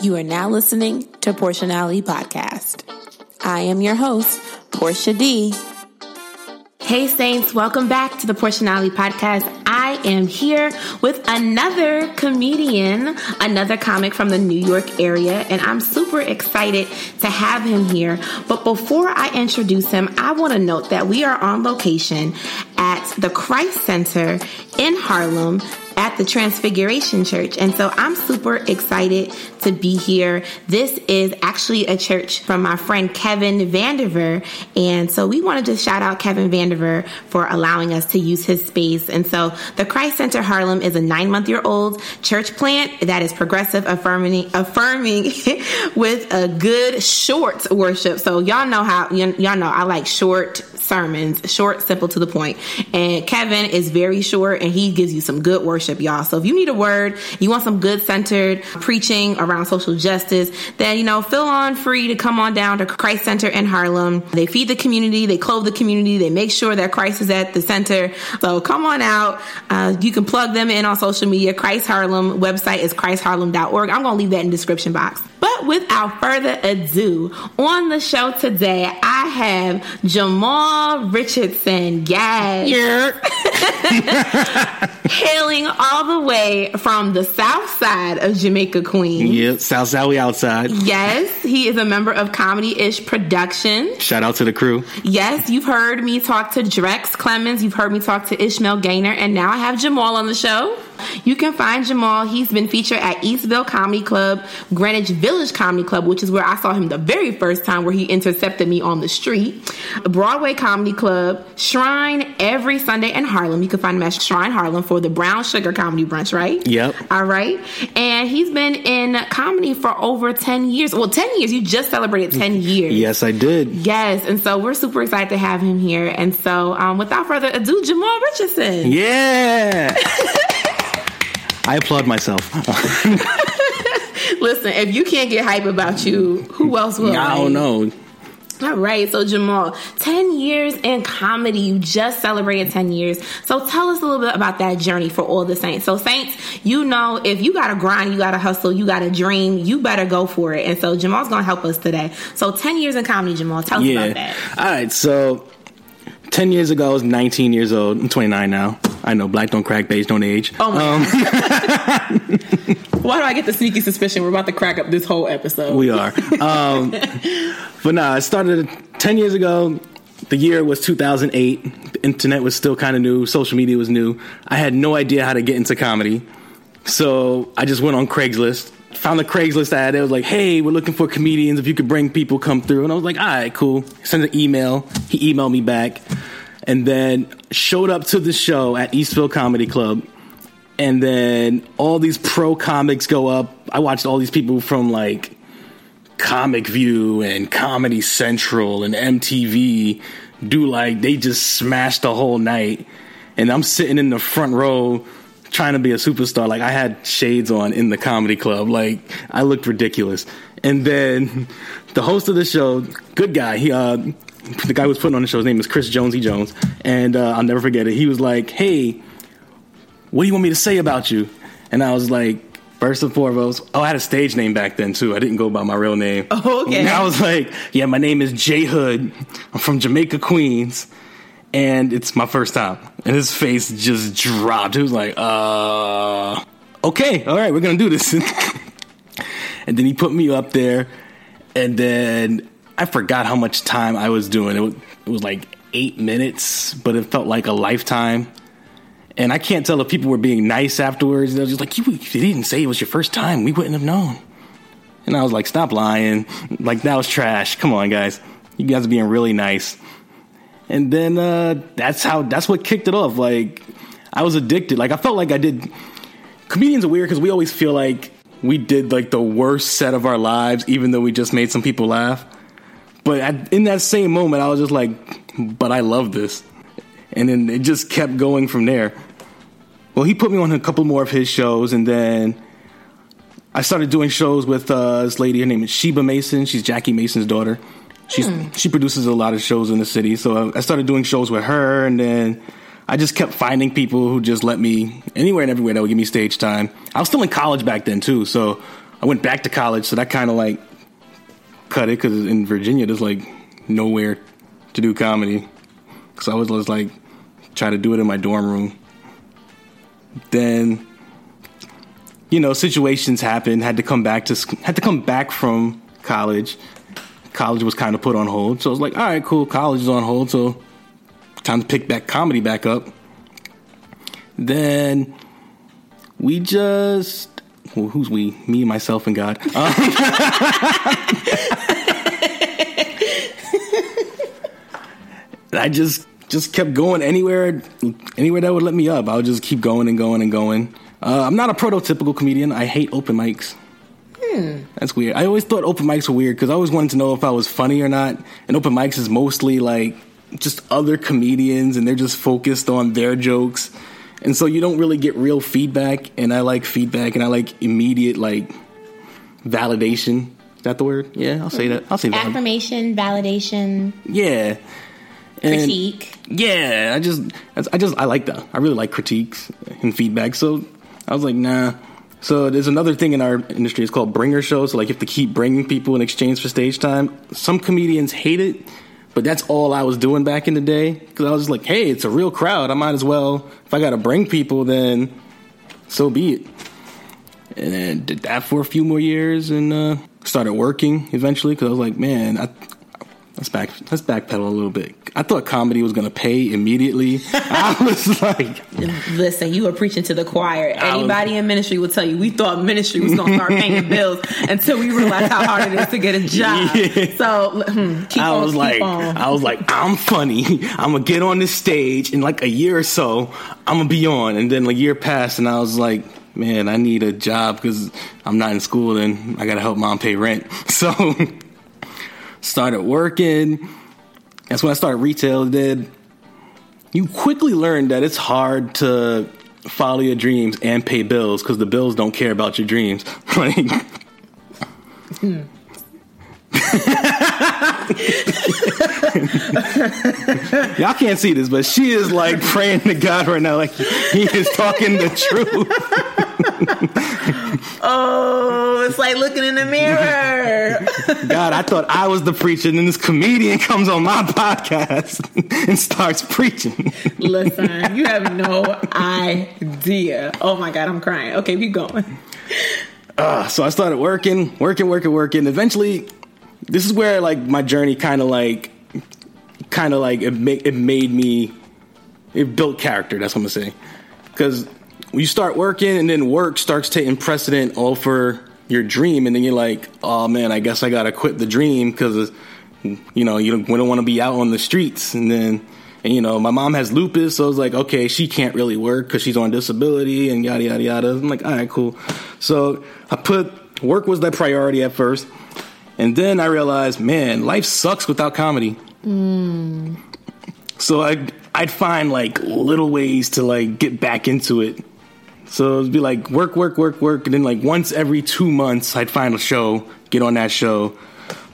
You are now listening to Porshanality Podcast. I am your host, Porsha D. Hey Saints, welcome back to the Porshanality Podcast. I am here with another comedian, another comic from the New York area, and I'm super excited to have him here. But before I introduce him, I want to note that we are on location at the Christ Center in Harlem the Transfiguration Church. And so I'm super excited to be here. This is actually a church from my friend Kevin Vandiver. And so we wanted to just shout out Kevin Vandiver for allowing us to use his space. And so the Christ Center Harlem is a nine month year old church plant that is progressive, affirming, affirming with a good short worship. So y'all know how, y'all know I like short sermons, short, simple, to the point. And Kevin is very short and he gives you some good worship, y'all. So if you need a word, you want some good centered preaching around social justice, then, you know, feel on free to come on down to Christ Center in Harlem. They feed the community, they clothe the community, they make sure that Christ is at the center. So come on out. Uh, you can plug them in on social media. Christ Harlem website is christharlem.org. I'm going to leave that in the description box. But without further ado, on the show today, I have Jamal Richardson. Yes. Yeah. Hailing all the way from the south side of Jamaica, Queens. Yep, south side, we outside. Yes, he is a member of Comedy Ish Production. Shout out to the crew. Yes, you've heard me talk to Drex Clemens, you've heard me talk to Ishmael Gaynor, and now I have Jamal on the show. You can find Jamal. He's been featured at Eastville Comedy Club, Greenwich Village Comedy Club, which is where I saw him the very first time where he intercepted me on the street. Broadway Comedy Club, Shrine every Sunday in Harlem. You can find him at Shrine Harlem for the Brown Sugar Comedy Brunch, right? Yep. All right. And he's been in comedy for over 10 years. Well, 10 years. You just celebrated 10 years. Yes, I did. Yes. And so we're super excited to have him here. And so um, without further ado, Jamal Richardson. Yeah. I applaud myself. Listen, if you can't get hype about you, who else will? I don't know. All right, so Jamal, 10 years in comedy. You just celebrated 10 years. So tell us a little bit about that journey for all the Saints. So, Saints, you know, if you got to grind, you got to hustle, you got to dream, you better go for it. And so, Jamal's going to help us today. So, 10 years in comedy, Jamal, tell us about that. All right, so 10 years ago, I was 19 years old. I'm 29 now. I know black don't crack, beige don't age. Oh my um, Why do I get the sneaky suspicion we're about to crack up this whole episode? We are. Um, but nah, I started 10 years ago. The year was 2008. The internet was still kind of new. Social media was new. I had no idea how to get into comedy. So I just went on Craigslist, found the Craigslist ad. It was like, hey, we're looking for comedians. If you could bring people, come through. And I was like, all right, cool. Send an email. He emailed me back and then showed up to the show at Eastville Comedy Club. And then all these pro comics go up. I watched all these people from like Comic View and Comedy Central and MTV do like they just smashed the whole night. And I'm sitting in the front row trying to be a superstar. Like I had shades on in the comedy club. Like I looked ridiculous. And then the host of the show, good guy, he uh the guy who was putting on the show, his name is Chris Jonesy Jones, and uh, I'll never forget it. He was like, "Hey, what do you want me to say about you?" And I was like, First and foremost, oh, I had a stage name back then too. I didn't go by my real name. Oh, okay. And I was like, yeah, my name is Jay Hood. I'm from Jamaica, Queens, and it's my first time. And his face just dropped. He was like, uh, okay, all right, we're gonna do this. and then he put me up there, and then I forgot how much time I was doing. It was, it was like eight minutes, but it felt like a lifetime. And I can't tell if people were being nice afterwards. They're just like, you, you didn't say it was your first time. We wouldn't have known. And I was like, stop lying. Like, that was trash. Come on, guys. You guys are being really nice. And then uh, that's how, that's what kicked it off. Like, I was addicted. Like, I felt like I did. Comedians are weird because we always feel like we did like the worst set of our lives, even though we just made some people laugh. But at, in that same moment, I was just like, but I love this. And then it just kept going from there. Well, he put me on a couple more of his shows, and then I started doing shows with uh, this lady. Her name is Sheba Mason. She's Jackie Mason's daughter. She's hmm. she produces a lot of shows in the city. So I started doing shows with her, and then I just kept finding people who just let me anywhere and everywhere that would give me stage time. I was still in college back then too, so I went back to college, so that kind of like cut it because in Virginia there's like nowhere to do comedy. So I was just like try to do it in my dorm room. Then you know situations happened. Had to come back to had to come back from college. College was kind of put on hold, so I was like, all right, cool. College is on hold, so time to pick that comedy back up. Then we just well, who's we? Me, myself, and God. Um, I just just kept going anywhere anywhere that would let me up. I would just keep going and going and going. Uh, I'm not a prototypical comedian. I hate open mics. Hmm. That's weird. I always thought open mics were weird because I always wanted to know if I was funny or not. And open mics is mostly like just other comedians and they're just focused on their jokes. And so you don't really get real feedback. And I like feedback and I like immediate like validation. Is that the word? Yeah, I'll say that. I'll say that. Affirmation, validation. Yeah. And critique. Yeah, I just, I just, I like that. I really like critiques and feedback. So I was like, nah. So there's another thing in our industry. It's called bringer shows. So like, you have to keep bringing people in exchange for stage time. Some comedians hate it, but that's all I was doing back in the day because I was just like, hey, it's a real crowd. I might as well. If I got to bring people, then so be it. And then did that for a few more years and uh, started working eventually because I was like, man, I, let's back let's backpedal a little bit. I thought comedy was going to pay immediately. I was like, listen, you were preaching to the choir. Anybody was, in ministry will tell you we thought ministry was going to start paying bills until we realized how hard it is to get a job. Yeah. So hmm, keep I on, was like, on. I was like, I'm funny. I'm gonna get on this stage in like a year or so. I'm gonna be on, and then a year passed, and I was like. Man, I need a job because I'm not in school and I gotta help mom pay rent. So started working. That's when I started retail. Did you quickly learn that it's hard to follow your dreams and pay bills because the bills don't care about your dreams. like, hmm. Y'all can't see this, but she is like praying to God right now, like he is talking the truth. oh, it's like looking in the mirror. God, I thought I was the preacher, and then this comedian comes on my podcast and starts preaching. Listen, you have no idea. Oh my God, I'm crying. Okay, keep going. Uh, so I started working, working, working, working. Eventually, this is where like my journey kind of like kind of like it, ma- it made me it built character that's what i'm gonna say because you start working and then work starts taking precedent over your dream and then you're like oh man i guess i gotta quit the dream because you know you don't, don't want to be out on the streets and then and you know my mom has lupus so i was like okay she can't really work because she's on disability and yada yada yada i'm like all right cool so i put work was the priority at first and then I realized, man, life sucks without comedy. Mm. So I'd, I'd find like little ways to like get back into it. So it'd be like work, work, work, work. And then like once every two months, I'd find a show, get on that show.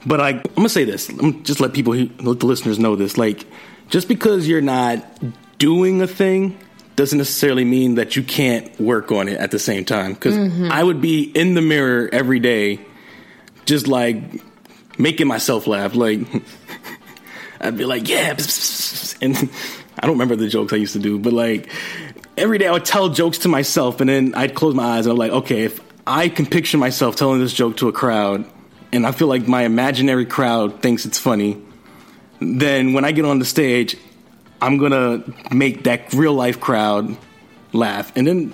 But I, I'm gonna say this. I'm just let people, let the listeners know this. Like, just because you're not doing a thing doesn't necessarily mean that you can't work on it at the same time. Because mm-hmm. I would be in the mirror every day just like making myself laugh. Like I'd be like, yeah, and I don't remember the jokes I used to do, but like every day I would tell jokes to myself, and then I'd close my eyes and I'm like, okay, if I can picture myself telling this joke to a crowd, and I feel like my imaginary crowd thinks it's funny, then when I get on the stage, I'm gonna make that real life crowd laugh, and then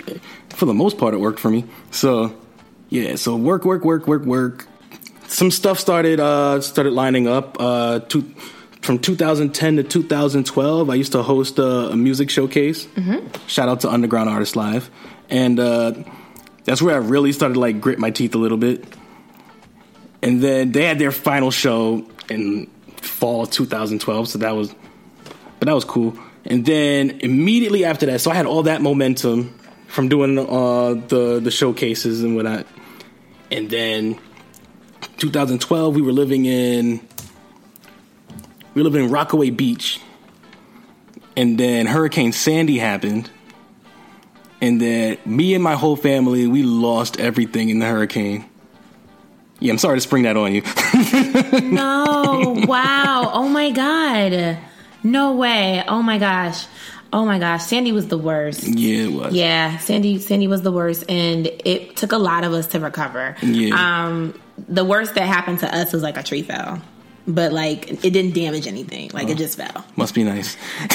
for the most part, it worked for me. So yeah, so work, work, work, work, work some stuff started uh, started lining up. Uh, to, from 2010 to 2012, I used to host a, a music showcase. Mm-hmm. Shout out to Underground Artist Live, and uh, that's where I really started like grit my teeth a little bit. And then they had their final show in fall of 2012, so that was, but that was cool. And then immediately after that, so I had all that momentum from doing uh, the the showcases and whatnot. And then 2012, we were living in we living in Rockaway Beach, and then Hurricane Sandy happened, and then me and my whole family we lost everything in the hurricane. Yeah, I'm sorry to spring that on you. no, wow. Oh my god. No way. Oh my gosh. Oh my gosh, Sandy was the worst. Yeah, it was. Yeah, Sandy Sandy was the worst and it took a lot of us to recover. Yeah. Um the worst that happened to us was like a tree fell. But like it didn't damage anything. Like it just fell. Must be nice.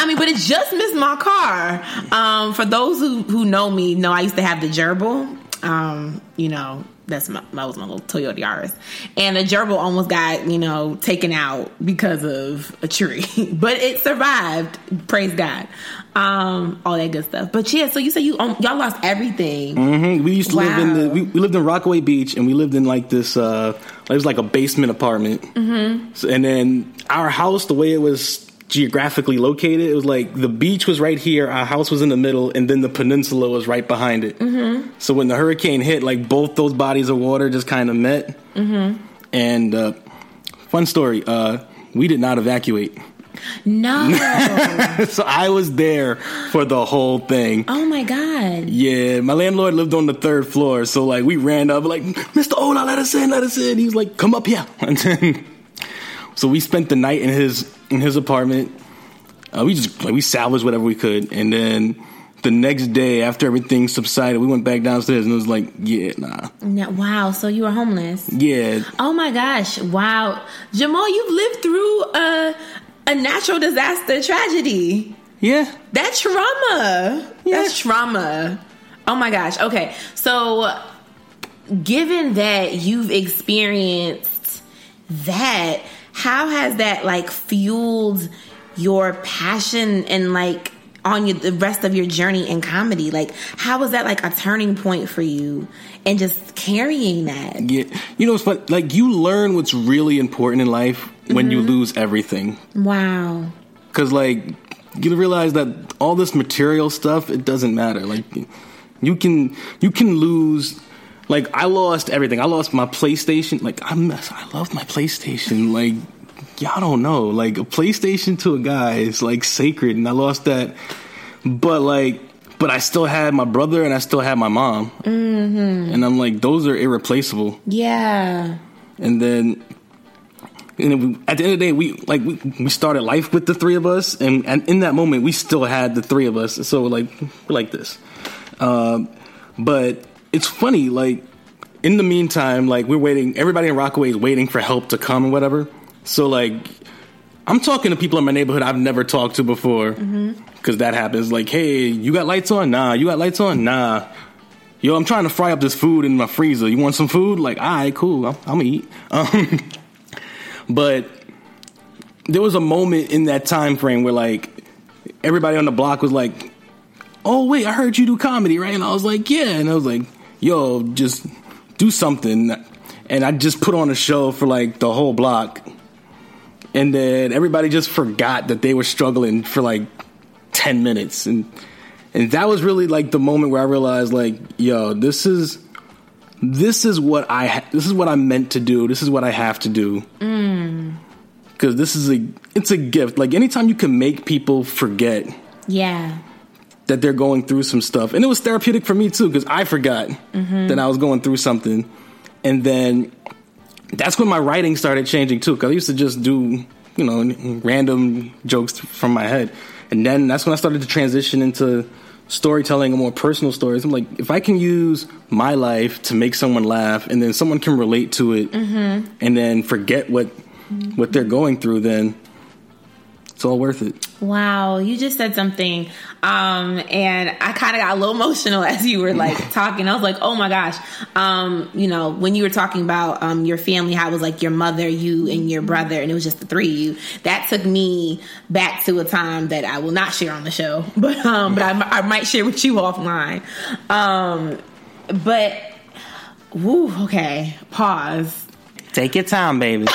I mean, but it just missed my car. Um, for those who, who know me, know I used to have the gerbil. Um, you know, that's my, that was my little Toyota Yaris, and the gerbil almost got you know taken out because of a tree, but it survived. Praise God. Um, all that good stuff. But yeah, so you say you um, y'all lost everything. hmm We used to live in the we, we lived in Rockaway Beach, and we lived in like this. uh It was like a basement apartment, mm-hmm. so, and then our house, the way it was geographically located, it was like the beach was right here, our house was in the middle, and then the peninsula was right behind it. Mm-hmm. So when the hurricane hit, like both those bodies of water just kind of met. Mm-hmm. And uh, fun story, uh, we did not evacuate. No. so I was there for the whole thing. oh my God. Yeah, my landlord lived on the third floor, so like we ran up like, Mr. Ola, let us in, let us in. He was like, come up here. And then, so we spent the night in his in his apartment. Uh, we just like we salvaged whatever we could, and then the next day after everything subsided, we went back downstairs and it was like, yeah, nah, No, wow. So you were homeless. yeah, Oh my gosh! Wow, Jamal, you've lived through a a natural disaster tragedy. yeah, That trauma. Yeah. That's trauma. Oh my gosh. Okay, so given that you've experienced that, how has that like fueled your passion and like on your, the rest of your journey in comedy? Like, how was that like a turning point for you and just carrying that? yeah. You know, it's fun. Like you learn what's really important in life when you mm-hmm. lose everything. Wow. Cause like you realize that all this material stuff it doesn't matter. Like you can you can lose. Like I lost everything. I lost my PlayStation. Like I'm, I love my PlayStation. Like y'all don't know. Like a PlayStation to a guy is like sacred, and I lost that. But like, but I still had my brother, and I still had my mom, mm-hmm. and I'm like, those are irreplaceable Yeah. and then and at the end of the day we like we, we started life with the three of us and, and in that moment we still had the three of us so like we're like this um, but it's funny like in the meantime like we're waiting everybody in rockaway is waiting for help to come and whatever so like i'm talking to people in my neighborhood i've never talked to before because that happens like hey you got lights on nah you got lights on nah yo, I'm trying to fry up this food in my freezer. You want some food? Like, all right, cool. I'm, I'm gonna eat. Um, but there was a moment in that time frame where like everybody on the block was like, "Oh wait, I heard you do comedy, right?" And I was like, "Yeah," and I was like, "Yo, just do something." And I just put on a show for like the whole block, and then everybody just forgot that they were struggling for like ten minutes, and and that was really like the moment where I realized, like, yo, this is this is what I ha- this is what I'm meant to do. This is what I have to do. Mm. Because this is a it's a gift. Like anytime you can make people forget Yeah. That they're going through some stuff, and it was therapeutic for me too because I forgot mm-hmm. that I was going through something, and then that's when my writing started changing too. Because I used to just do you know random jokes from my head, and then that's when I started to transition into storytelling and more personal stories. I'm like, if I can use my life to make someone laugh, and then someone can relate to it, mm-hmm. and then forget what what they're going through, then it's all worth it. Wow, you just said something, um, and I kind of got a little emotional as you were like talking. I was like, "Oh my gosh!" Um, you know, when you were talking about um, your family, how it was like your mother, you, and your brother, and it was just the three of you. That took me back to a time that I will not share on the show, but um, but I, I might share with you offline. Um, but, woo, okay, pause. Take your time, baby.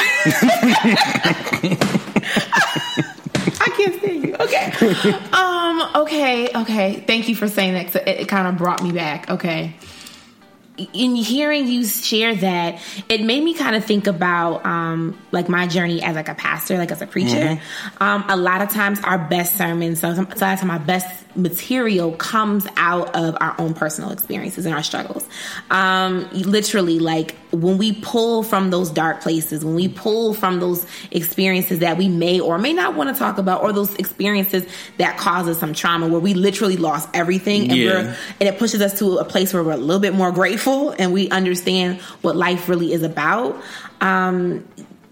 I can't stand you. Okay. um. Okay. Okay. Thank you for saying that. it, it kind of brought me back. Okay. in hearing you share that, it made me kind of think about um, like my journey as like a pastor, like as a preacher. Mm-hmm. Um, a lot of times, our best sermons, so sometimes my best material comes out of our own personal experiences and our struggles. Um, literally, like when we pull from those dark places, when we pull from those experiences that we may or may not want to talk about, or those experiences that cause us some trauma, where we literally lost everything, and, yeah. and it pushes us to a place where we're a little bit more grateful and we understand what life really is about. Um,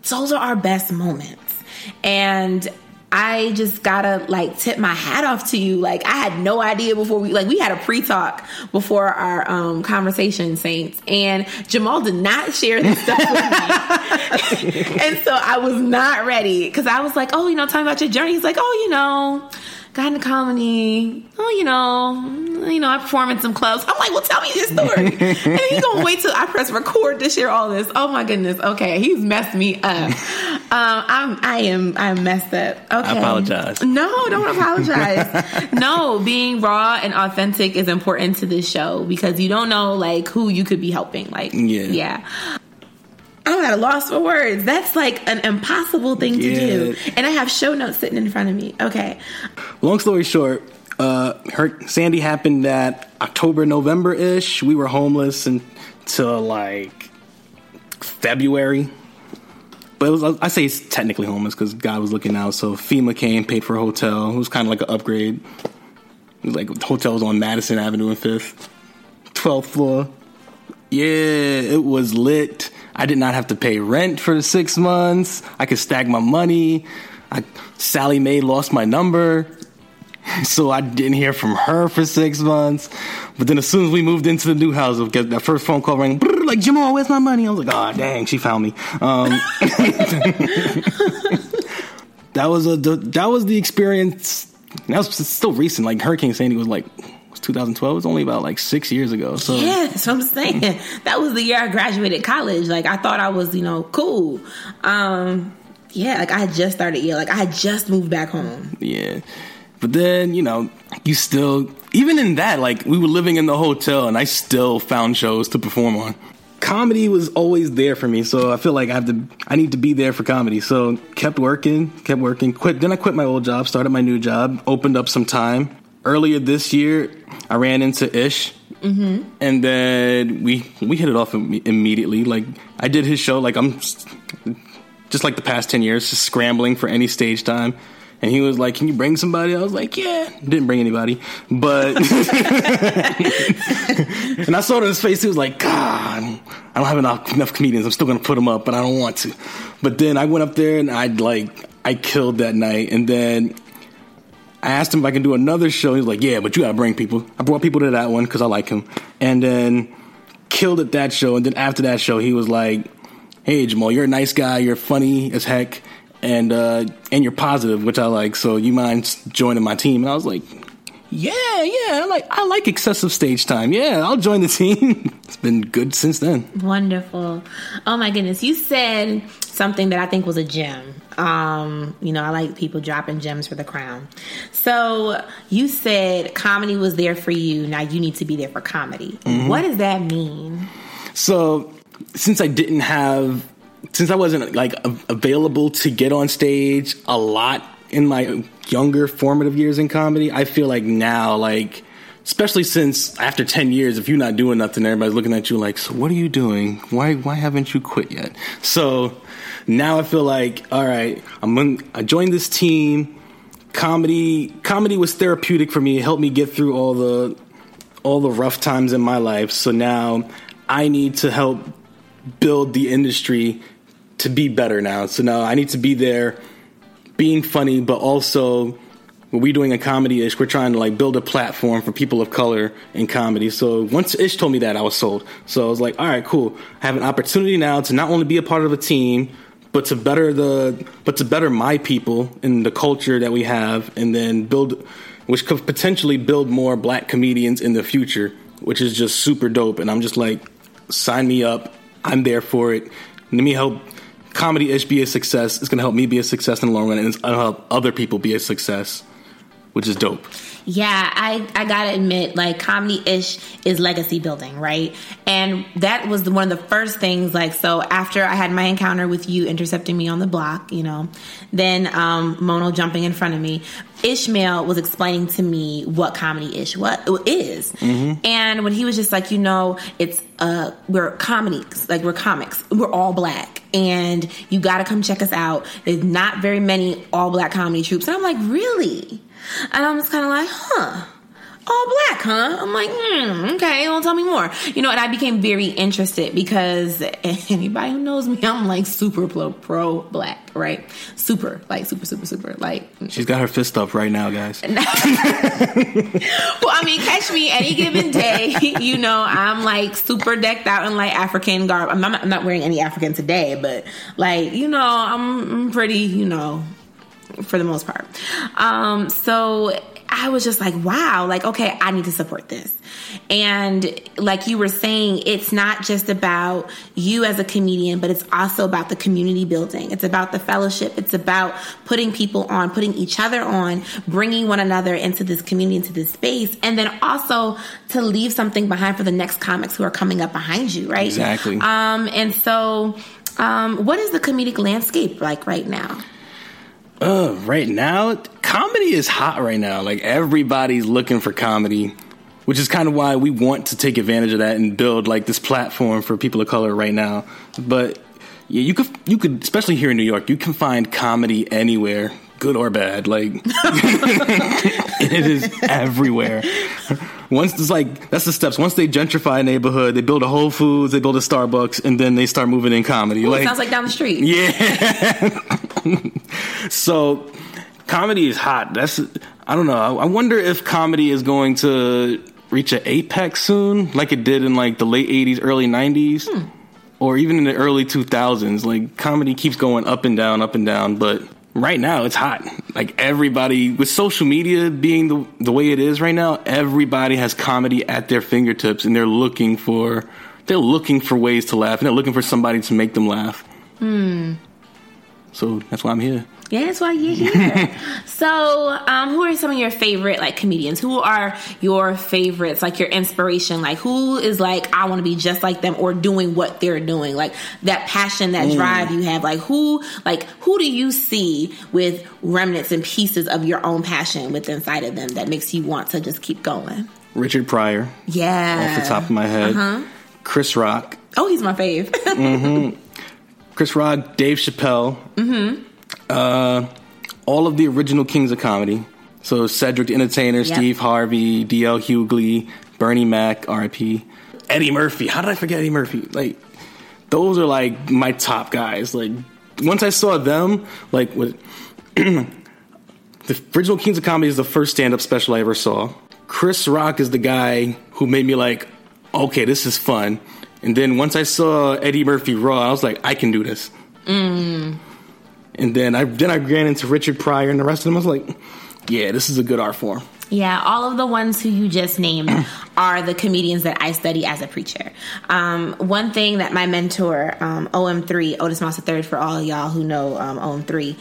those are our best moments. And I just gotta like tip my hat off to you. Like I had no idea before we like we had a pre-talk before our um, conversation, Saints, and Jamal did not share this stuff with me, and so I was not ready because I was like, oh, you know, talking about your journey. He's like, oh, you know got into comedy. Oh, you know, you know, I perform in some clubs. I'm like, well, tell me this story. and he's gonna wait till I press record to share all this. Oh my goodness. Okay, he's messed me up. Um, I'm, I am, I'm messed up. Okay, I apologize. No, don't apologize. no, being raw and authentic is important to this show because you don't know like who you could be helping. Like, yeah, yeah. I'm at a loss for words. That's like an impossible thing to do. And I have show notes sitting in front of me. Okay. Long story short, uh, her Sandy happened that October, November ish. We were homeless until like February. But it was I say it's technically homeless because God was looking out. So FEMA came, paid for a hotel. It was kind of like an upgrade. It was like hotels on Madison Avenue and Fifth, twelfth floor. Yeah, it was lit. I did not have to pay rent for six months. I could stack my money. I, Sallie Mae lost my number, so I didn't hear from her for six months. But then as soon as we moved into the new house, get that first phone call rang, like Jamal, where's my money? I was like, oh dang, she found me. Um, that was a that was the experience. That was still recent. Like Hurricane Sandy was like 2012. It was only about like six years ago. So yeah, that's what I'm saying. that was the year I graduated college. Like I thought I was, you know, cool. Um, yeah, like I had just started. Yeah, like I had just moved back home. Yeah, but then you know, you still even in that, like we were living in the hotel, and I still found shows to perform on. Comedy was always there for me, so I feel like I have to. I need to be there for comedy. So kept working, kept working. Quit. Then I quit my old job, started my new job, opened up some time earlier this year, I ran into Ish, mm-hmm. and then we we hit it off immediately. Like I did his show, like I'm just like the past ten years, just scrambling for any stage time. And he was like, "Can you bring somebody?" I was like, "Yeah." Didn't bring anybody, but and I saw it in his face. He was like, "God, I don't have enough, enough comedians. I'm still gonna put them up, but I don't want to." But then I went up there and I like I killed that night, and then I asked him if I can do another show. He was like, "Yeah, but you gotta bring people." I brought people to that one because I like him, and then killed at that show. And then after that show, he was like, "Hey, Jamal, you're a nice guy. You're funny as heck, and uh, and you're positive, which I like. So you mind joining my team?" And I was like, "Yeah, yeah. I like I like excessive stage time. Yeah, I'll join the team." it's been good since then. Wonderful. Oh my goodness, you said something that I think was a gem. Um, you know, I like people dropping gems for the crown. So you said comedy was there for you. Now you need to be there for comedy. Mm-hmm. What does that mean? So since I didn't have, since I wasn't like available to get on stage a lot in my younger formative years in comedy, I feel like now, like, especially since after 10 years if you're not doing nothing everybody's looking at you like so what are you doing why why haven't you quit yet so now I feel like, all right, I'm gonna, I joined this team. Comedy, comedy was therapeutic for me. It helped me get through all the all the rough times in my life. So now I need to help build the industry to be better now. So now I need to be there being funny, but also we doing a comedy ish, we're trying to like build a platform for people of color in comedy. So once Ish told me that, I was sold. So I was like, all right, cool. I have an opportunity now to not only be a part of a team, but to better the but to better my people and the culture that we have and then build which could potentially build more black comedians in the future which is just super dope. And i'm just like sign me up. I'm there for it. Let me help comedy ish be a success. It's to help me be a success in the long run and it's to help other people be a success which is dope Yeah, I, I gotta admit, like comedy ish is legacy building, right? And that was the, one of the first things. Like, so after I had my encounter with you intercepting me on the block, you know, then um, Mono jumping in front of me, Ishmael was explaining to me what comedy ish what is. Mm-hmm. And when he was just like, you know, it's uh we're comics, like we're comics. We're all black. And you gotta come check us out. There's not very many all black comedy troupes. And I'm like, really? And I'm just kind of like, huh all black, huh? I'm like, hmm, okay, well, tell me more. You know, and I became very interested because anybody who knows me, I'm like super pro, pro black, right? Super, like super, super, super, like. She's got her fist up right now, guys. well, I mean, catch me any given day. You know, I'm like super decked out in like African garb. I'm not, I'm not wearing any African today, but like, you know, I'm, I'm pretty, you know, for the most part. Um, so I was just like, wow, like, okay, I need to support this. And like you were saying, it's not just about you as a comedian, but it's also about the community building. It's about the fellowship. It's about putting people on, putting each other on, bringing one another into this community, into this space, and then also to leave something behind for the next comics who are coming up behind you, right? Exactly. Um, and so, um, what is the comedic landscape like right now? Uh, right now, comedy is hot right now. Like everybody's looking for comedy, which is kind of why we want to take advantage of that and build like this platform for people of color right now. But yeah, you could you could especially here in New York, you can find comedy anywhere, good or bad. Like it is everywhere. Once it's like that's the steps. Once they gentrify a neighborhood, they build a Whole Foods, they build a Starbucks, and then they start moving in comedy. Ooh, like sounds like down the street. Yeah. so comedy is hot. That's I don't know. I wonder if comedy is going to reach an apex soon, like it did in like the late '80s, early '90s, hmm. or even in the early 2000s. Like comedy keeps going up and down, up and down, but right now it's hot. Like everybody with social media being the the way it is right now, everybody has comedy at their fingertips, and they're looking for they're looking for ways to laugh, and they're looking for somebody to make them laugh. Hmm. So that's why I'm here. Yeah, that's why you're here. so, um, who are some of your favorite like comedians? Who are your favorites? Like your inspiration? Like who is like I want to be just like them or doing what they're doing? Like that passion, that mm. drive you have. Like who? Like who do you see with remnants and pieces of your own passion within inside of them that makes you want to just keep going? Richard Pryor. Yeah, off the top of my head. Uh-huh. Chris Rock. Oh, he's my fave. mm-hmm. Chris Rock, Dave Chappelle. Mm-hmm. Uh, all of the original Kings of Comedy. So Cedric the Entertainer, yep. Steve Harvey, D.L. Hughley, Bernie Mac, R.I.P. Eddie Murphy. How did I forget Eddie Murphy? Like, those are like my top guys. Like, once I saw them, like, with the original Kings of Comedy is the first stand up special I ever saw. Chris Rock is the guy who made me like, okay, this is fun. And then once I saw Eddie Murphy Raw, I was like, I can do this. Mm. And then I then I ran into Richard Pryor and the rest of them. I was like, yeah, this is a good art form. Yeah, all of the ones who you just named are the comedians that I study as a preacher. Um, one thing that my mentor, um, OM3, Otis Moss III, for all y'all who know um, OM3,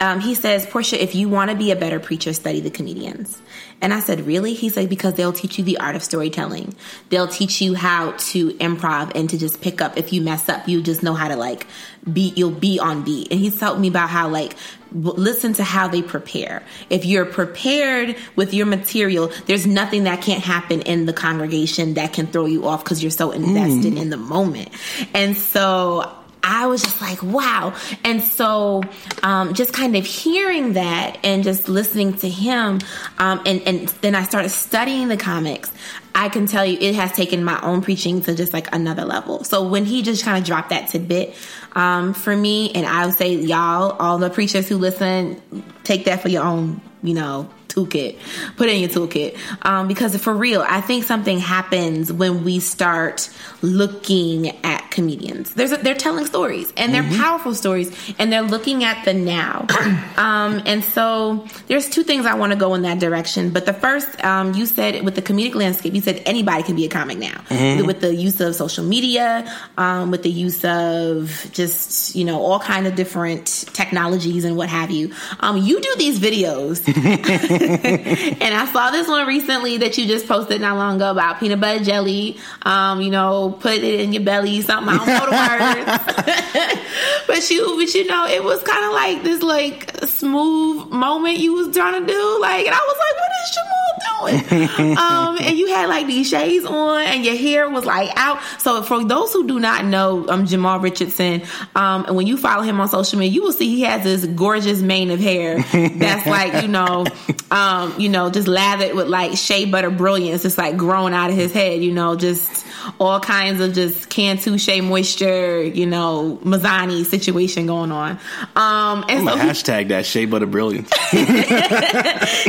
um, he says, Porsha, if you want to be a better preacher, study the comedians. And I said, Really? He said, Because they'll teach you the art of storytelling. They'll teach you how to improv and to just pick up. If you mess up, you just know how to like be, you'll be on beat. And he's told me about how like, listen to how they prepare. If you're prepared with your material, there's nothing that can't happen in the congregation that can throw you off because you're so invested mm. in the moment. And so I was just like, wow. And so, um, just kind of hearing that and just listening to him, um, and, and then I started studying the comics. I can tell you it has taken my own preaching to just like another level. So when he just kind of dropped that tidbit, um, for me, and I would say y'all, all the preachers who listen, take that for your own, you know, toolkit. Put it in your toolkit. Um, because for real, I think something happens when we start looking at comedians. There's a, they're telling stories and they're mm-hmm. powerful stories and they're looking at the now. um, and so there's two things I want to go in that direction. But the first, um, you said with the comedic landscape, you said anybody can be a comic now mm-hmm. with the use of social media, um, with the use of just, you know, all kind of different technologies and what have you. Um, you do these videos and I saw this one recently that you just posted not long ago about peanut butter jelly. Um, you know, put it in your belly, something. I don't know the words, but you, but you know, it was kind of like this like smooth moment you was trying to do. Like, and I was like, what is Jamal doing? um, and you had like these shades on, and your hair was like out. So for those who do not know, um, Jamal Richardson, um, and when you follow him on social media, you will see he has this gorgeous mane of hair that's like you know, um, you know, just lathered with like shea butter brilliance, just like growing out of his head. You know, just all kinds of just Cantu Shea Moisture, you know, Mizani situation going on. Um, and I'm so hashtag that shea butter brilliance.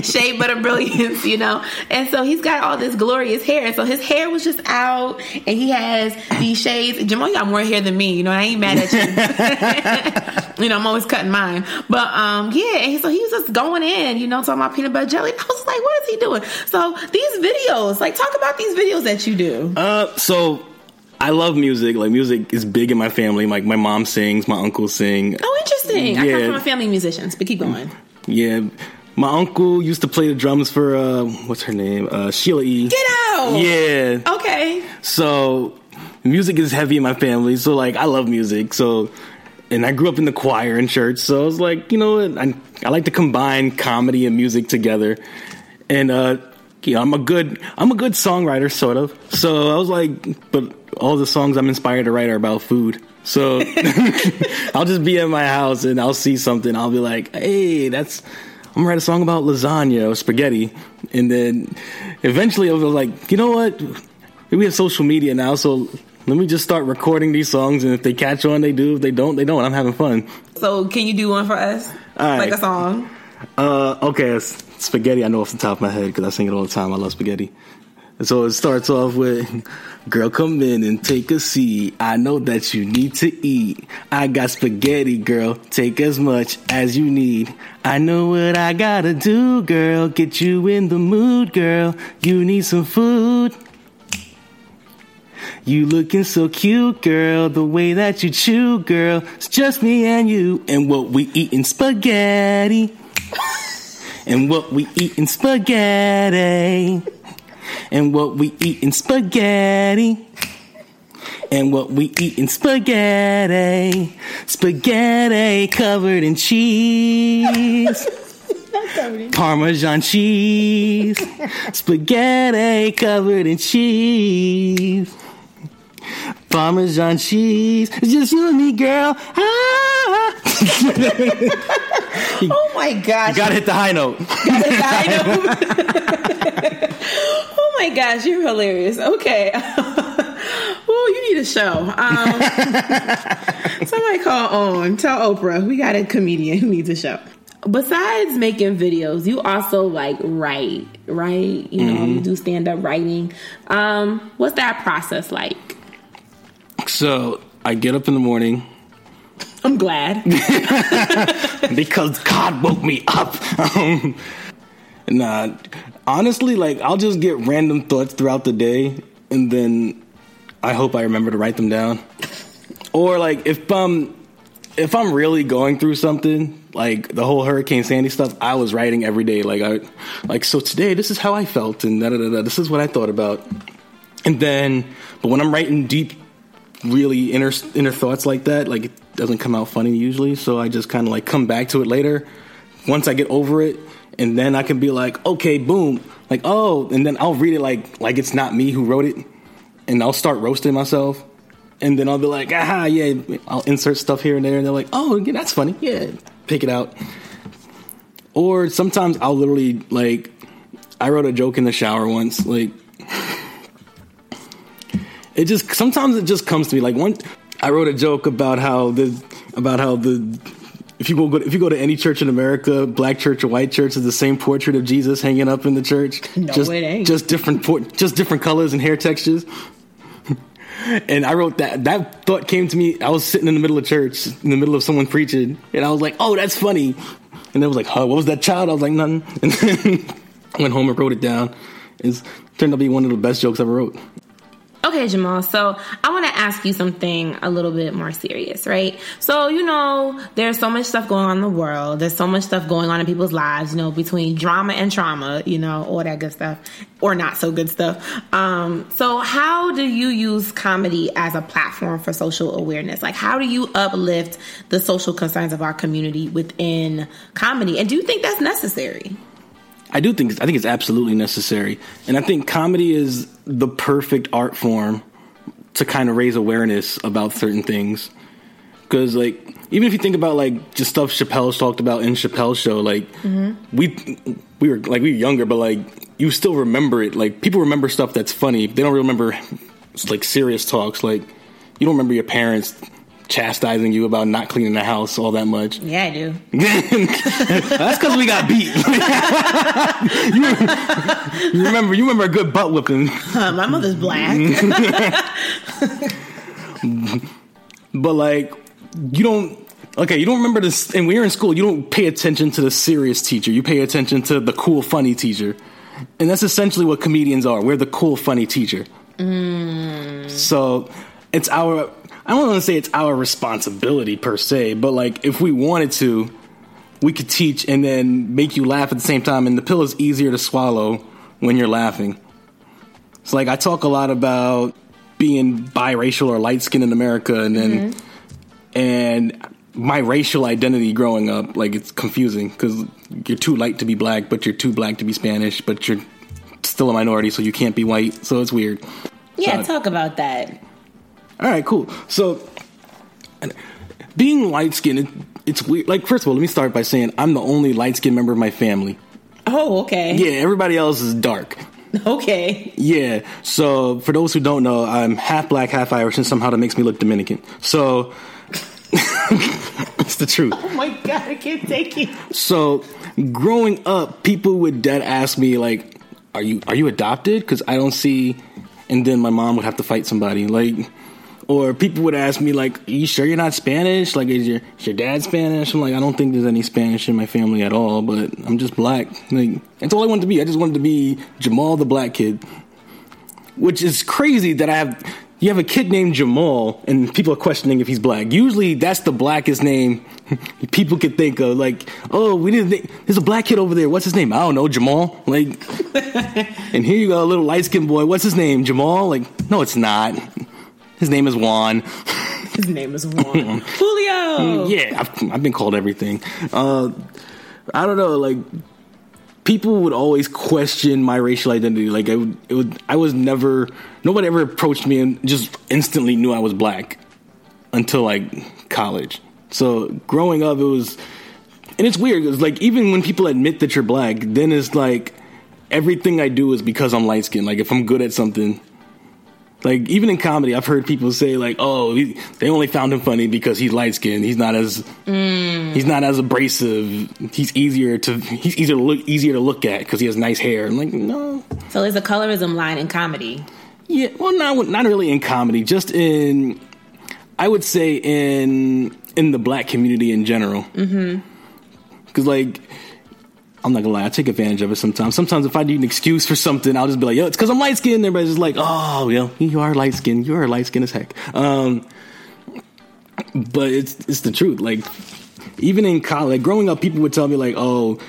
shea butter brilliance, you know. And so he's got all this glorious hair. And so his hair was just out and he has these shades. Jamal, you got more hair than me, you know, I ain't mad at you. you know, I'm always cutting mine. But um, yeah, and so he was just going in, you know, talking about peanut butter jelly. I was like, what is he doing? So these videos, like talk about these videos that you do. Uh so I love music. Like music is big in my family. Like my mom sings, my uncle sing. Oh, interesting. Yeah. I come from a family of musicians, but keep going. Yeah. My uncle used to play the drums for uh what's her name? Uh Sheila E. Get out. Yeah. Okay. So music is heavy in my family. So like I love music. So and I grew up in the choir in church. So I was like, you know? I, I like to combine comedy and music together. And uh you know, I'm a good I'm a good songwriter, sort of. So I was like, but all the songs I'm inspired to write are about food. So I'll just be at my house and I'll see something. I'll be like, hey, that's I'm gonna write a song about lasagna or spaghetti, and then eventually I was like, you know what? We have social media now, so let me just start recording these songs, and if they catch on, they do. If they don't, they don't. I'm having fun. So, can you do one for us? Like a song? Uh, okay, spaghetti. I know off the top of my head because I sing it all the time. I love spaghetti. So it starts off with, girl, come in and take a seat. I know that you need to eat. I got spaghetti, girl. Take as much as you need. I know what I gotta do, girl. Get you in the mood, girl. You need some food. You looking so cute, girl. The way that you chew, girl. It's just me and you. And what we eatin' spaghetti. and what we eatin' spaghetti and what we eat in spaghetti. And what we eat in spaghetti. Spaghetti covered in cheese. Parmesan cheese. Spaghetti covered in cheese. Parmesan cheese. It's just you and me, girl. Ah. oh my gosh. You gotta hit the high note. Gotta hit the high note. oh my gosh, you're hilarious. Okay. oh, you need a show. Um, somebody call on. Tell Oprah we got a comedian who needs a show. Besides making videos, you also like write, right? You know, mm-hmm. you do stand up writing. Um, what's that process like? So I get up in the morning. I'm glad. because God woke me up. Um, nah, honestly, like I'll just get random thoughts throughout the day, and then I hope I remember to write them down. Or like if um if I'm really going through something, like the whole Hurricane Sandy stuff, I was writing every day. Like I like so today, this is how I felt, and da da da. This is what I thought about. And then, but when I'm writing deep, really inner inner thoughts like that, like it doesn't come out funny usually. So I just kind of like come back to it later. Once I get over it, and then I can be like, okay, boom, like oh, and then I'll read it like like it's not me who wrote it, and I'll start roasting myself, and then I'll be like, aha, yeah, I'll insert stuff here and there, and they're like, oh, yeah, that's funny, yeah, pick it out. Or sometimes I'll literally like, I wrote a joke in the shower once, like. It just sometimes it just comes to me like one. I wrote a joke about how the about how the if you go if you go to any church in America, black church or white church, is the same portrait of Jesus hanging up in the church. No, just, it ain't. Just different just different colors and hair textures. and I wrote that. That thought came to me. I was sitting in the middle of church, in the middle of someone preaching, and I was like, "Oh, that's funny." And they was like, "Huh? What was that child?" I was like, "Nothing." And then I went home and wrote it down. It turned out to be one of the best jokes I ever wrote. Okay, Jamal. So I want to ask you something a little bit more serious, right? So, you know, there's so much stuff going on in the world. There's so much stuff going on in people's lives, you know, between drama and trauma, you know, all that good stuff or not so good stuff. Um, so how do you use comedy as a platform for social awareness? Like, how do you uplift the social concerns of our community within comedy? And do you think that's necessary? I do think I think it's absolutely necessary, and I think comedy is the perfect art form to kind of raise awareness about certain things. Because like even if you think about like just stuff Chappelle's talked about in Chappelle's show, like mm-hmm. we we were like we were younger, but like you still remember it. Like people remember stuff that's funny. They don't remember like serious talks. Like you don't remember your parents chastising you about not cleaning the house all that much. Yeah, I do. That's because we got beat. you, you, remember? You remember a good butt whipping? Uh, my mother's black. but like, you don't. Okay, you don't remember this. And when you're in school, you don't pay attention to the serious teacher. You pay attention to the cool, funny teacher, and that's essentially what comedians are. We're the cool, funny teacher. Mm. So it's our I don't want to say it's our responsibility per se, but like if we wanted to, we could teach and then make you laugh at the same time. And the pill is easier to swallow when you're laughing. It's like I talk a lot about being biracial or light skinned in America, and then mm-hmm. and my racial identity growing up, like it's confusing because you're too light to be black, but you're too black to be Spanish, but you're still a minority, so you can't be white. So it's weird. Yeah, so, talk about that. All right, cool. So, being light skinned, it, it's weird. Like, first of all, let me start by saying I'm the only light skinned member of my family. Oh, okay. Yeah, everybody else is dark. Okay. Yeah. So, for those who don't know, I'm half black, half Irish, and somehow that makes me look Dominican. So, it's the truth. Oh my god, I can't take it. So, growing up, people would dead ask me like, "Are you are you adopted?" Because I don't see. And then my mom would have to fight somebody like or people would ask me like, "Are you sure you're not Spanish? Like, is your is your dad Spanish?" I'm like, "I don't think there's any Spanish in my family at all, but I'm just black." Like, that's all I wanted to be. I just wanted to be Jamal the black kid, which is crazy that I have. You have a kid named Jamal, and people are questioning if he's black. Usually, that's the blackest name people could think of. Like, oh, we didn't think there's a black kid over there. What's his name? I don't know, Jamal. Like, and here you go, a little light skinned boy. What's his name? Jamal? Like, no, it's not. His name is Juan. His name is Juan. Julio. Yeah, I've, I've, been called everything. Uh, I don't know, like people would always question my racial identity. Like I would, would, I was never, nobody ever approached me and just instantly knew I was black until like college. So growing up, it was, and it's weird. It's like even when people admit that you're black, then it's like everything I do is because I'm light skinned. Like if I'm good at something, like even in comedy, I've heard people say like, "Oh, he, they only found him funny because he's light skinned. He's not as mm. he's not as abrasive. He's easier to he's easier to look easier to look at because he has nice hair." I'm like, no. So there's a colorism line in comedy. Yeah, well, not not really in comedy, just in I would say in in the black community in general. Because mm-hmm. like I'm not gonna lie, I take advantage of it sometimes. Sometimes if I need an excuse for something, I'll just be like, yo, it's because I'm light skinned. Everybody's just like, oh, well, you are light skinned. You are light skinned as heck. Um, but it's it's the truth. Like even in college, growing up, people would tell me like, oh,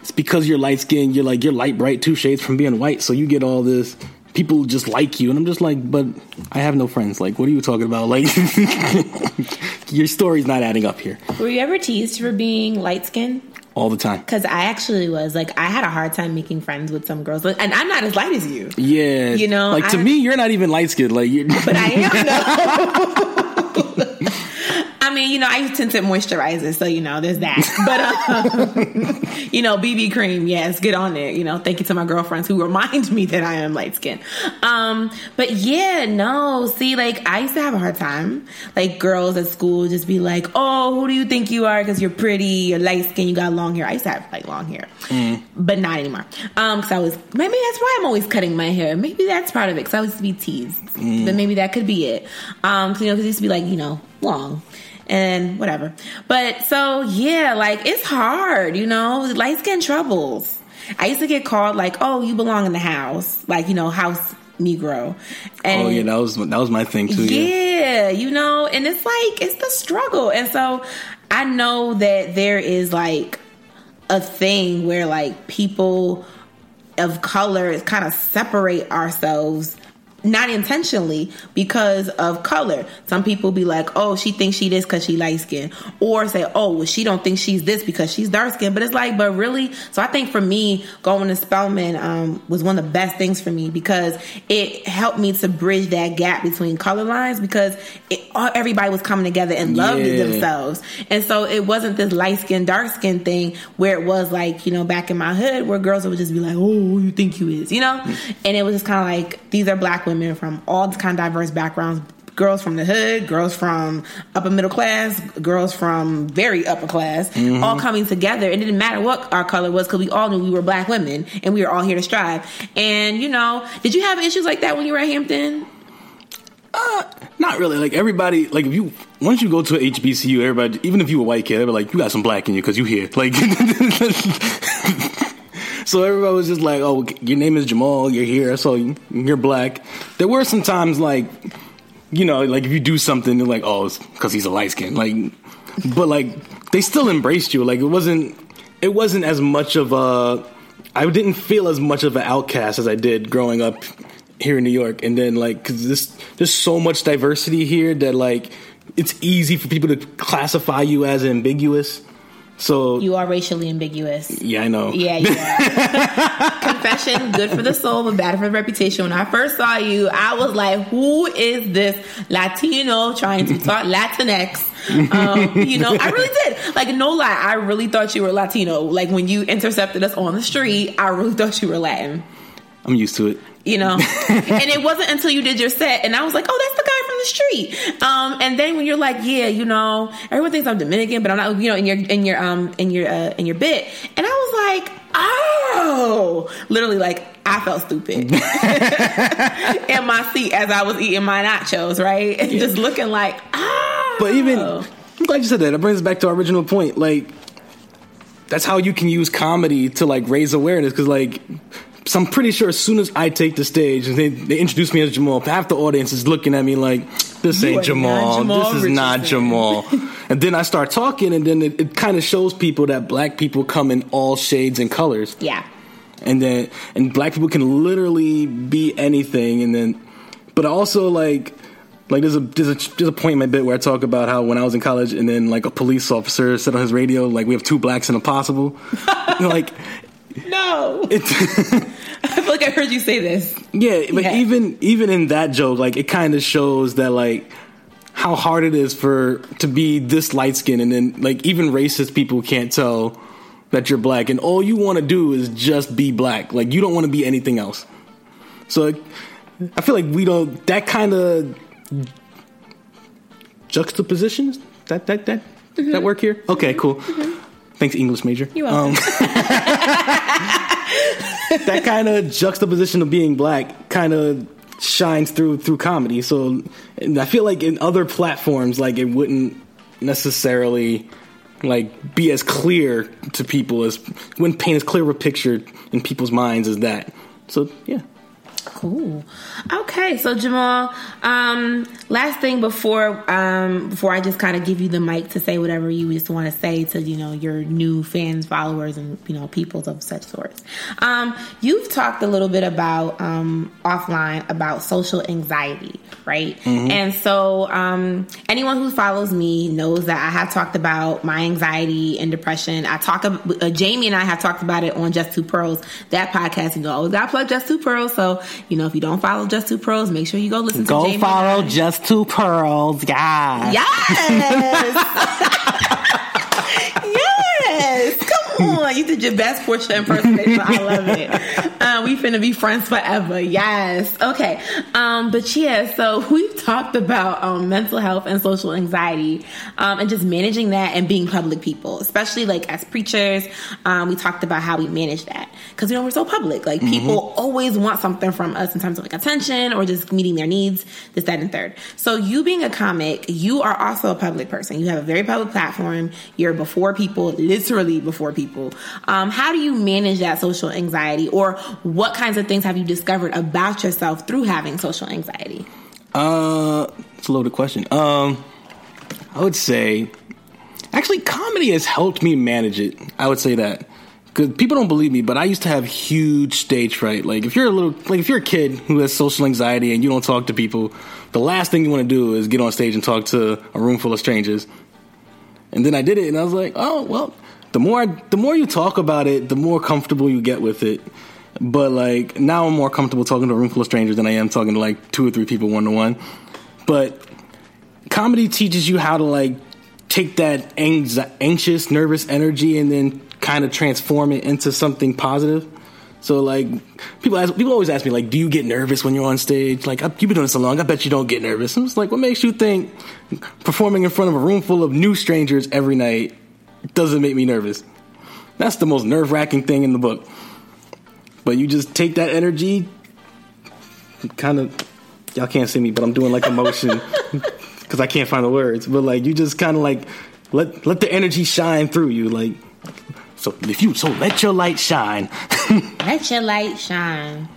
it's because you're light skinned. You're like you're light bright, two shades from being white, so you get all this. People just like you, and I'm just like, but I have no friends. Like, what are you talking about? Like, your story's not adding up here. Were you ever teased for being light skinned? All the time. Because I actually was like, I had a hard time making friends with some girls, and I'm not as light as you. Yeah, you know, like to me, you're not even light skinned. Like, you but I am. I mean, you know, I use tinted moisturizers, so you know, there's that. But um, you know, BB cream, yes, get on it. You know, thank you to my girlfriends who remind me that I am light skinned. Um, but yeah, no, see, like I used to have a hard time. Like girls at school just be like, "Oh, who do you think you are? Because you're pretty, you're light skinned, you got long hair." I used to have like long hair, mm. but not anymore. Um, because I was maybe that's why I'm always cutting my hair. Maybe that's part of it. Because I used to be teased, mm. but maybe that could be it. Um, you know, because it used to be like you know long and whatever. But so yeah, like it's hard, you know, light skin troubles. I used to get called like, "Oh, you belong in the house," like you know, house Negro. And oh yeah, that was that was my thing too. Yeah, yeah, you know, and it's like it's the struggle, and so I know that there is like a thing where like people of color is kind of separate ourselves not intentionally because of color. Some people be like, "Oh, she thinks she this because she light skin," or say, "Oh, well, she don't think she's this because she's dark skin." But it's like, but really. So I think for me, going to Spelman um, was one of the best things for me because it helped me to bridge that gap between color lines because it, everybody was coming together and loving yeah. themselves, and so it wasn't this light skin, dark skin thing where it was like you know back in my hood where girls would just be like, "Oh, who you think you is," you know, mm. and it was just kind of like these are black women women from all kind of diverse backgrounds girls from the hood, girls from upper middle class, girls from very upper class, mm-hmm. all coming together. It didn't matter what our color was because we all knew we were black women and we were all here to strive. And you know, did you have issues like that when you were at Hampton? Uh, not really. Like everybody, like if you once you go to HBCU, everybody, even if you were a white kid, everybody like you got some black in you because you here. Like so everybody was just like, "Oh, your name is Jamal. You're here, so you're black." There were some times like, you know, like if you do something, they're like, "Oh, because he's a light skin." Like, but like they still embraced you. Like it wasn't, it wasn't as much of a. I didn't feel as much of an outcast as I did growing up here in New York, and then like because this there's so much diversity here that like it's easy for people to classify you as ambiguous. So you are racially ambiguous. Yeah, I know. Yeah, you are. Confession, good for the soul, but bad for the reputation. When I first saw you, I was like, "Who is this Latino trying to talk Latinx?" Um, you know, I really did. Like, no lie, I really thought you were Latino. Like when you intercepted us on the street, I really thought you were Latin. I'm used to it you know and it wasn't until you did your set and i was like oh that's the guy from the street um, and then when you're like yeah you know everyone thinks i'm dominican but i'm not you know in your in your um in your uh, in your bit and i was like oh literally like I felt stupid in my seat as I was eating my nachos, right? And just looking like, oh. But even, I'm glad you said that. It brings us back to our original point. Like, that's how you can use comedy to like raise awareness because like so I'm pretty sure as soon as I take the stage and they, they introduce me as Jamal, half the audience is looking at me like, this ain't Jamal. Jamal. This is Richardson. not Jamal. and then I start talking, and then it, it kind of shows people that black people come in all shades and colors. Yeah. And then, and black people can literally be anything. And then, but also like, like there's a there's a there's a point in my bit where I talk about how when I was in college and then like a police officer said on his radio like we have two blacks and a possible, like no. feel like I heard you say this. Yeah, but yeah. even even in that joke, like it kind of shows that like how hard it is for to be this light skinned and then like even racist people can't tell that you're black and all you want to do is just be black. Like you don't want to be anything else. So like, I feel like we don't that kind of juxtapositions that that that mm-hmm. that work here. Okay, cool. Mm-hmm. Thanks, English major. You're welcome. Um, that kind of juxtaposition of being black kind of shines through through comedy. So I feel like in other platforms, like it wouldn't necessarily like be as clear to people as when paint as clear of a picture in people's minds as that. So yeah. Cool. Okay, so Jamal, um, last thing before um, before I just kind of give you the mic to say whatever you just want to say to you know your new fans, followers, and you know peoples of such sorts. Um, you've talked a little bit about um, offline about social anxiety, right? Mm-hmm. And so um, anyone who follows me knows that I have talked about my anxiety and depression. I talk about uh, Jamie and I have talked about it on Just Two Pearls, that podcast. You know, always got plug Just Two Pearls. So you know, if you don't follow Just Two Pearls, make sure you go listen go to Jamie. Go follow Just Two Pearls, guys. Yes. yes. Come You did your best Porsha impersonation. I love it. Uh, we finna be friends forever. Yes. Okay. Um, but yeah, so we've talked about um, mental health and social anxiety um, and just managing that and being public people, especially like as preachers. Um, we talked about how we manage that because, you know, we're so public. Like mm-hmm. people always want something from us in terms of like attention or just meeting their needs, this, that, and third. So you being a comic, you are also a public person. You have a very public platform. You're before people, literally before people. Um, how do you manage that social anxiety, or what kinds of things have you discovered about yourself through having social anxiety? Uh, it's a loaded question. Um, I would say, actually, comedy has helped me manage it. I would say that because people don't believe me, but I used to have huge stage fright. Like if you're a little, like if you're a kid who has social anxiety and you don't talk to people, the last thing you want to do is get on stage and talk to a room full of strangers. And then I did it, and I was like, oh well. The more the more you talk about it, the more comfortable you get with it. But like now, I'm more comfortable talking to a room full of strangers than I am talking to like two or three people one to one. But comedy teaches you how to like take that anxious, nervous energy and then kind of transform it into something positive. So like people ask, people always ask me like, do you get nervous when you're on stage? Like you've been doing this so long, I bet you don't get nervous. I'm just like, what makes you think performing in front of a room full of new strangers every night doesn't make me nervous? That's the most nerve wracking thing in the book. But you just take that energy, kind of. Y'all can't see me, but I'm doing like a motion because I can't find the words. But like you just kind of like let let the energy shine through you, like so if you so let your light shine. let your light shine.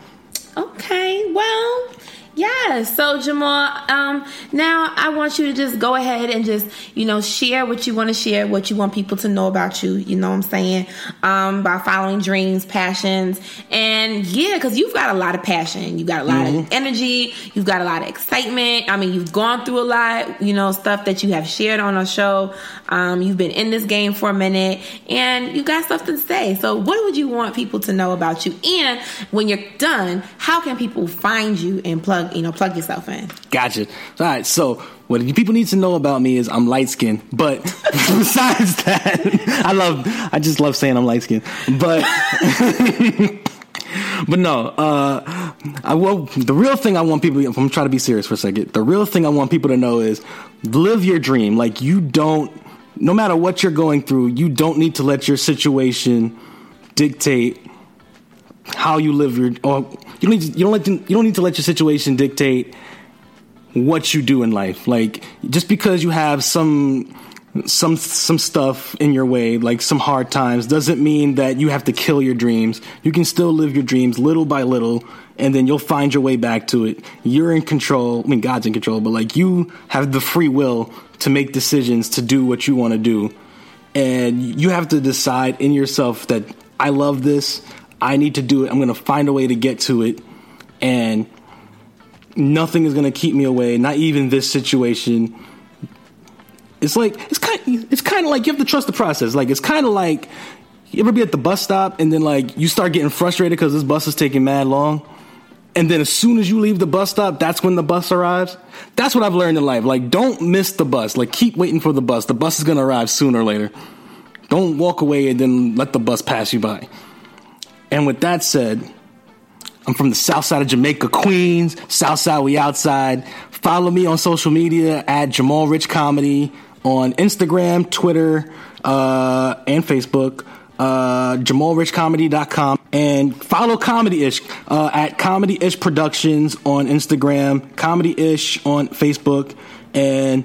Okay, well, yeah. So Jamal, um, now I want you to just go ahead and just you know share what you want to share, what you want people to know about you. You know what I'm saying? Um, by following dreams, passions, and yeah, because you've got a lot of passion, you've got a lot mm-hmm. of energy, you've got a lot of excitement. I mean, you've gone through a lot. You know, stuff that you have shared on our show. Um, you've been in this game for a minute, and you got stuff to say. So, what would you want people to know about you? And when you're done, how can people find you and plug plug, you know, plug yourself in. Gotcha. All right. So what people need to know about me is I'm light skinned. But besides that, I love, I just love saying I'm light skinned. But, but no, uh, I will, the real thing I want people, if I'm trying to be serious for a second, the real thing I want people to know is live your dream. Like you don't, no matter what you're going through, you don't need to let your situation dictate how you live your or you don't need to, you don't let you don't need to let your situation dictate what you do in life. Like just because you have some some some stuff in your way, like some hard times, doesn't mean that you have to kill your dreams. You can still live your dreams little by little, and then you'll find your way back to it. You're in control. I mean, God's in control, but like you have the free will to make decisions to do what you want to do, and you have to decide in yourself that I love this. I need to do it. I'm going to find a way to get to it. And nothing is going to keep me away, not even this situation. It's like it's kind it's kind of like you have to trust the process. Like it's kind of like you ever be at the bus stop and then like you start getting frustrated because this bus is taking mad long. And then as soon as you leave the bus stop, that's when the bus arrives. That's what I've learned in life. Like, don't miss the bus. Like, keep waiting for the bus. The bus is going to arrive sooner or later. Don't walk away and then let the bus pass you by. And with that said, I'm from the south side of Jamaica, Queens. South side, we outside. Follow me on social media at Jamal Rich Comedy on Instagram, Twitter, uh, and Facebook. Uh, JamalRichComedy.com and follow Comedy Ish uh, at Comedy Ish Productions on Instagram, Comedy Ish on Facebook, and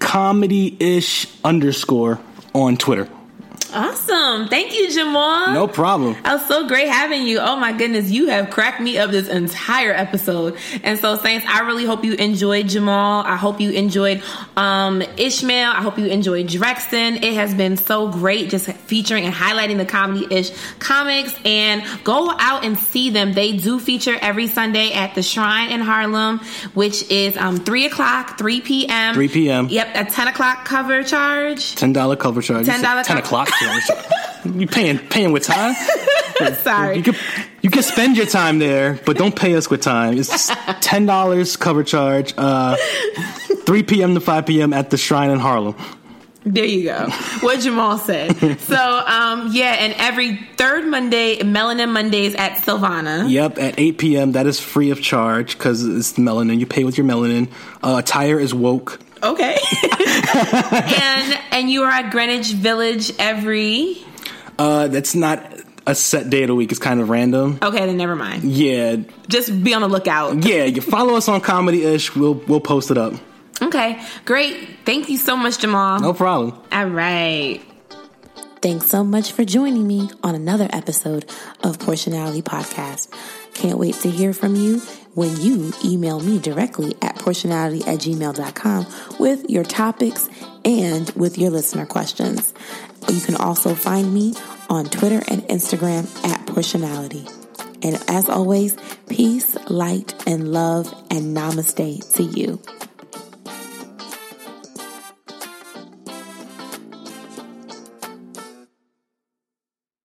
Comedy Ish underscore on Twitter. Awesome. Thank you, Jamal. No problem. It was so great having you. Oh my goodness, you have cracked me up this entire episode. And so, Saints, I really hope you enjoyed Jamal. I hope you enjoyed um, Ishmael. I hope you enjoyed Drexton. It has been so great just featuring and highlighting the comedy ish comics. And go out and see them. They do feature every Sunday at the Shrine in Harlem, which is um, 3 o'clock, 3 p.m. 3 p.m. Yep, a 10 o'clock cover charge. $10 cover charge. $10 10 o'clock you paying paying with time. Sorry. You can, you can spend your time there, but don't pay us with time. It's ten dollars cover charge. Uh, Three p.m. to five p.m. at the Shrine in Harlem. There you go. What Jamal said. so, um, yeah, and every third Monday, Melanin Mondays at Silvana. Yep, at 8 p.m. That is free of charge because it's melanin. You pay with your melanin. Uh, tire is woke. Okay. and and you are at Greenwich Village every. Uh, that's not a set day of the week. It's kind of random. Okay, then never mind. Yeah. Just be on the lookout. Yeah, you follow us on Comedy Ish. We'll we'll post it up. Okay, great. Thank you so much, Jamal. No problem. All right. Thanks so much for joining me on another episode of Porshanality Podcast. Can't wait to hear from you when you email me directly at porshanality at gmail.com with your topics and with your listener questions. You can also find me on Twitter and Instagram at Porshanality. And as always, peace, light, and love, and namaste to you.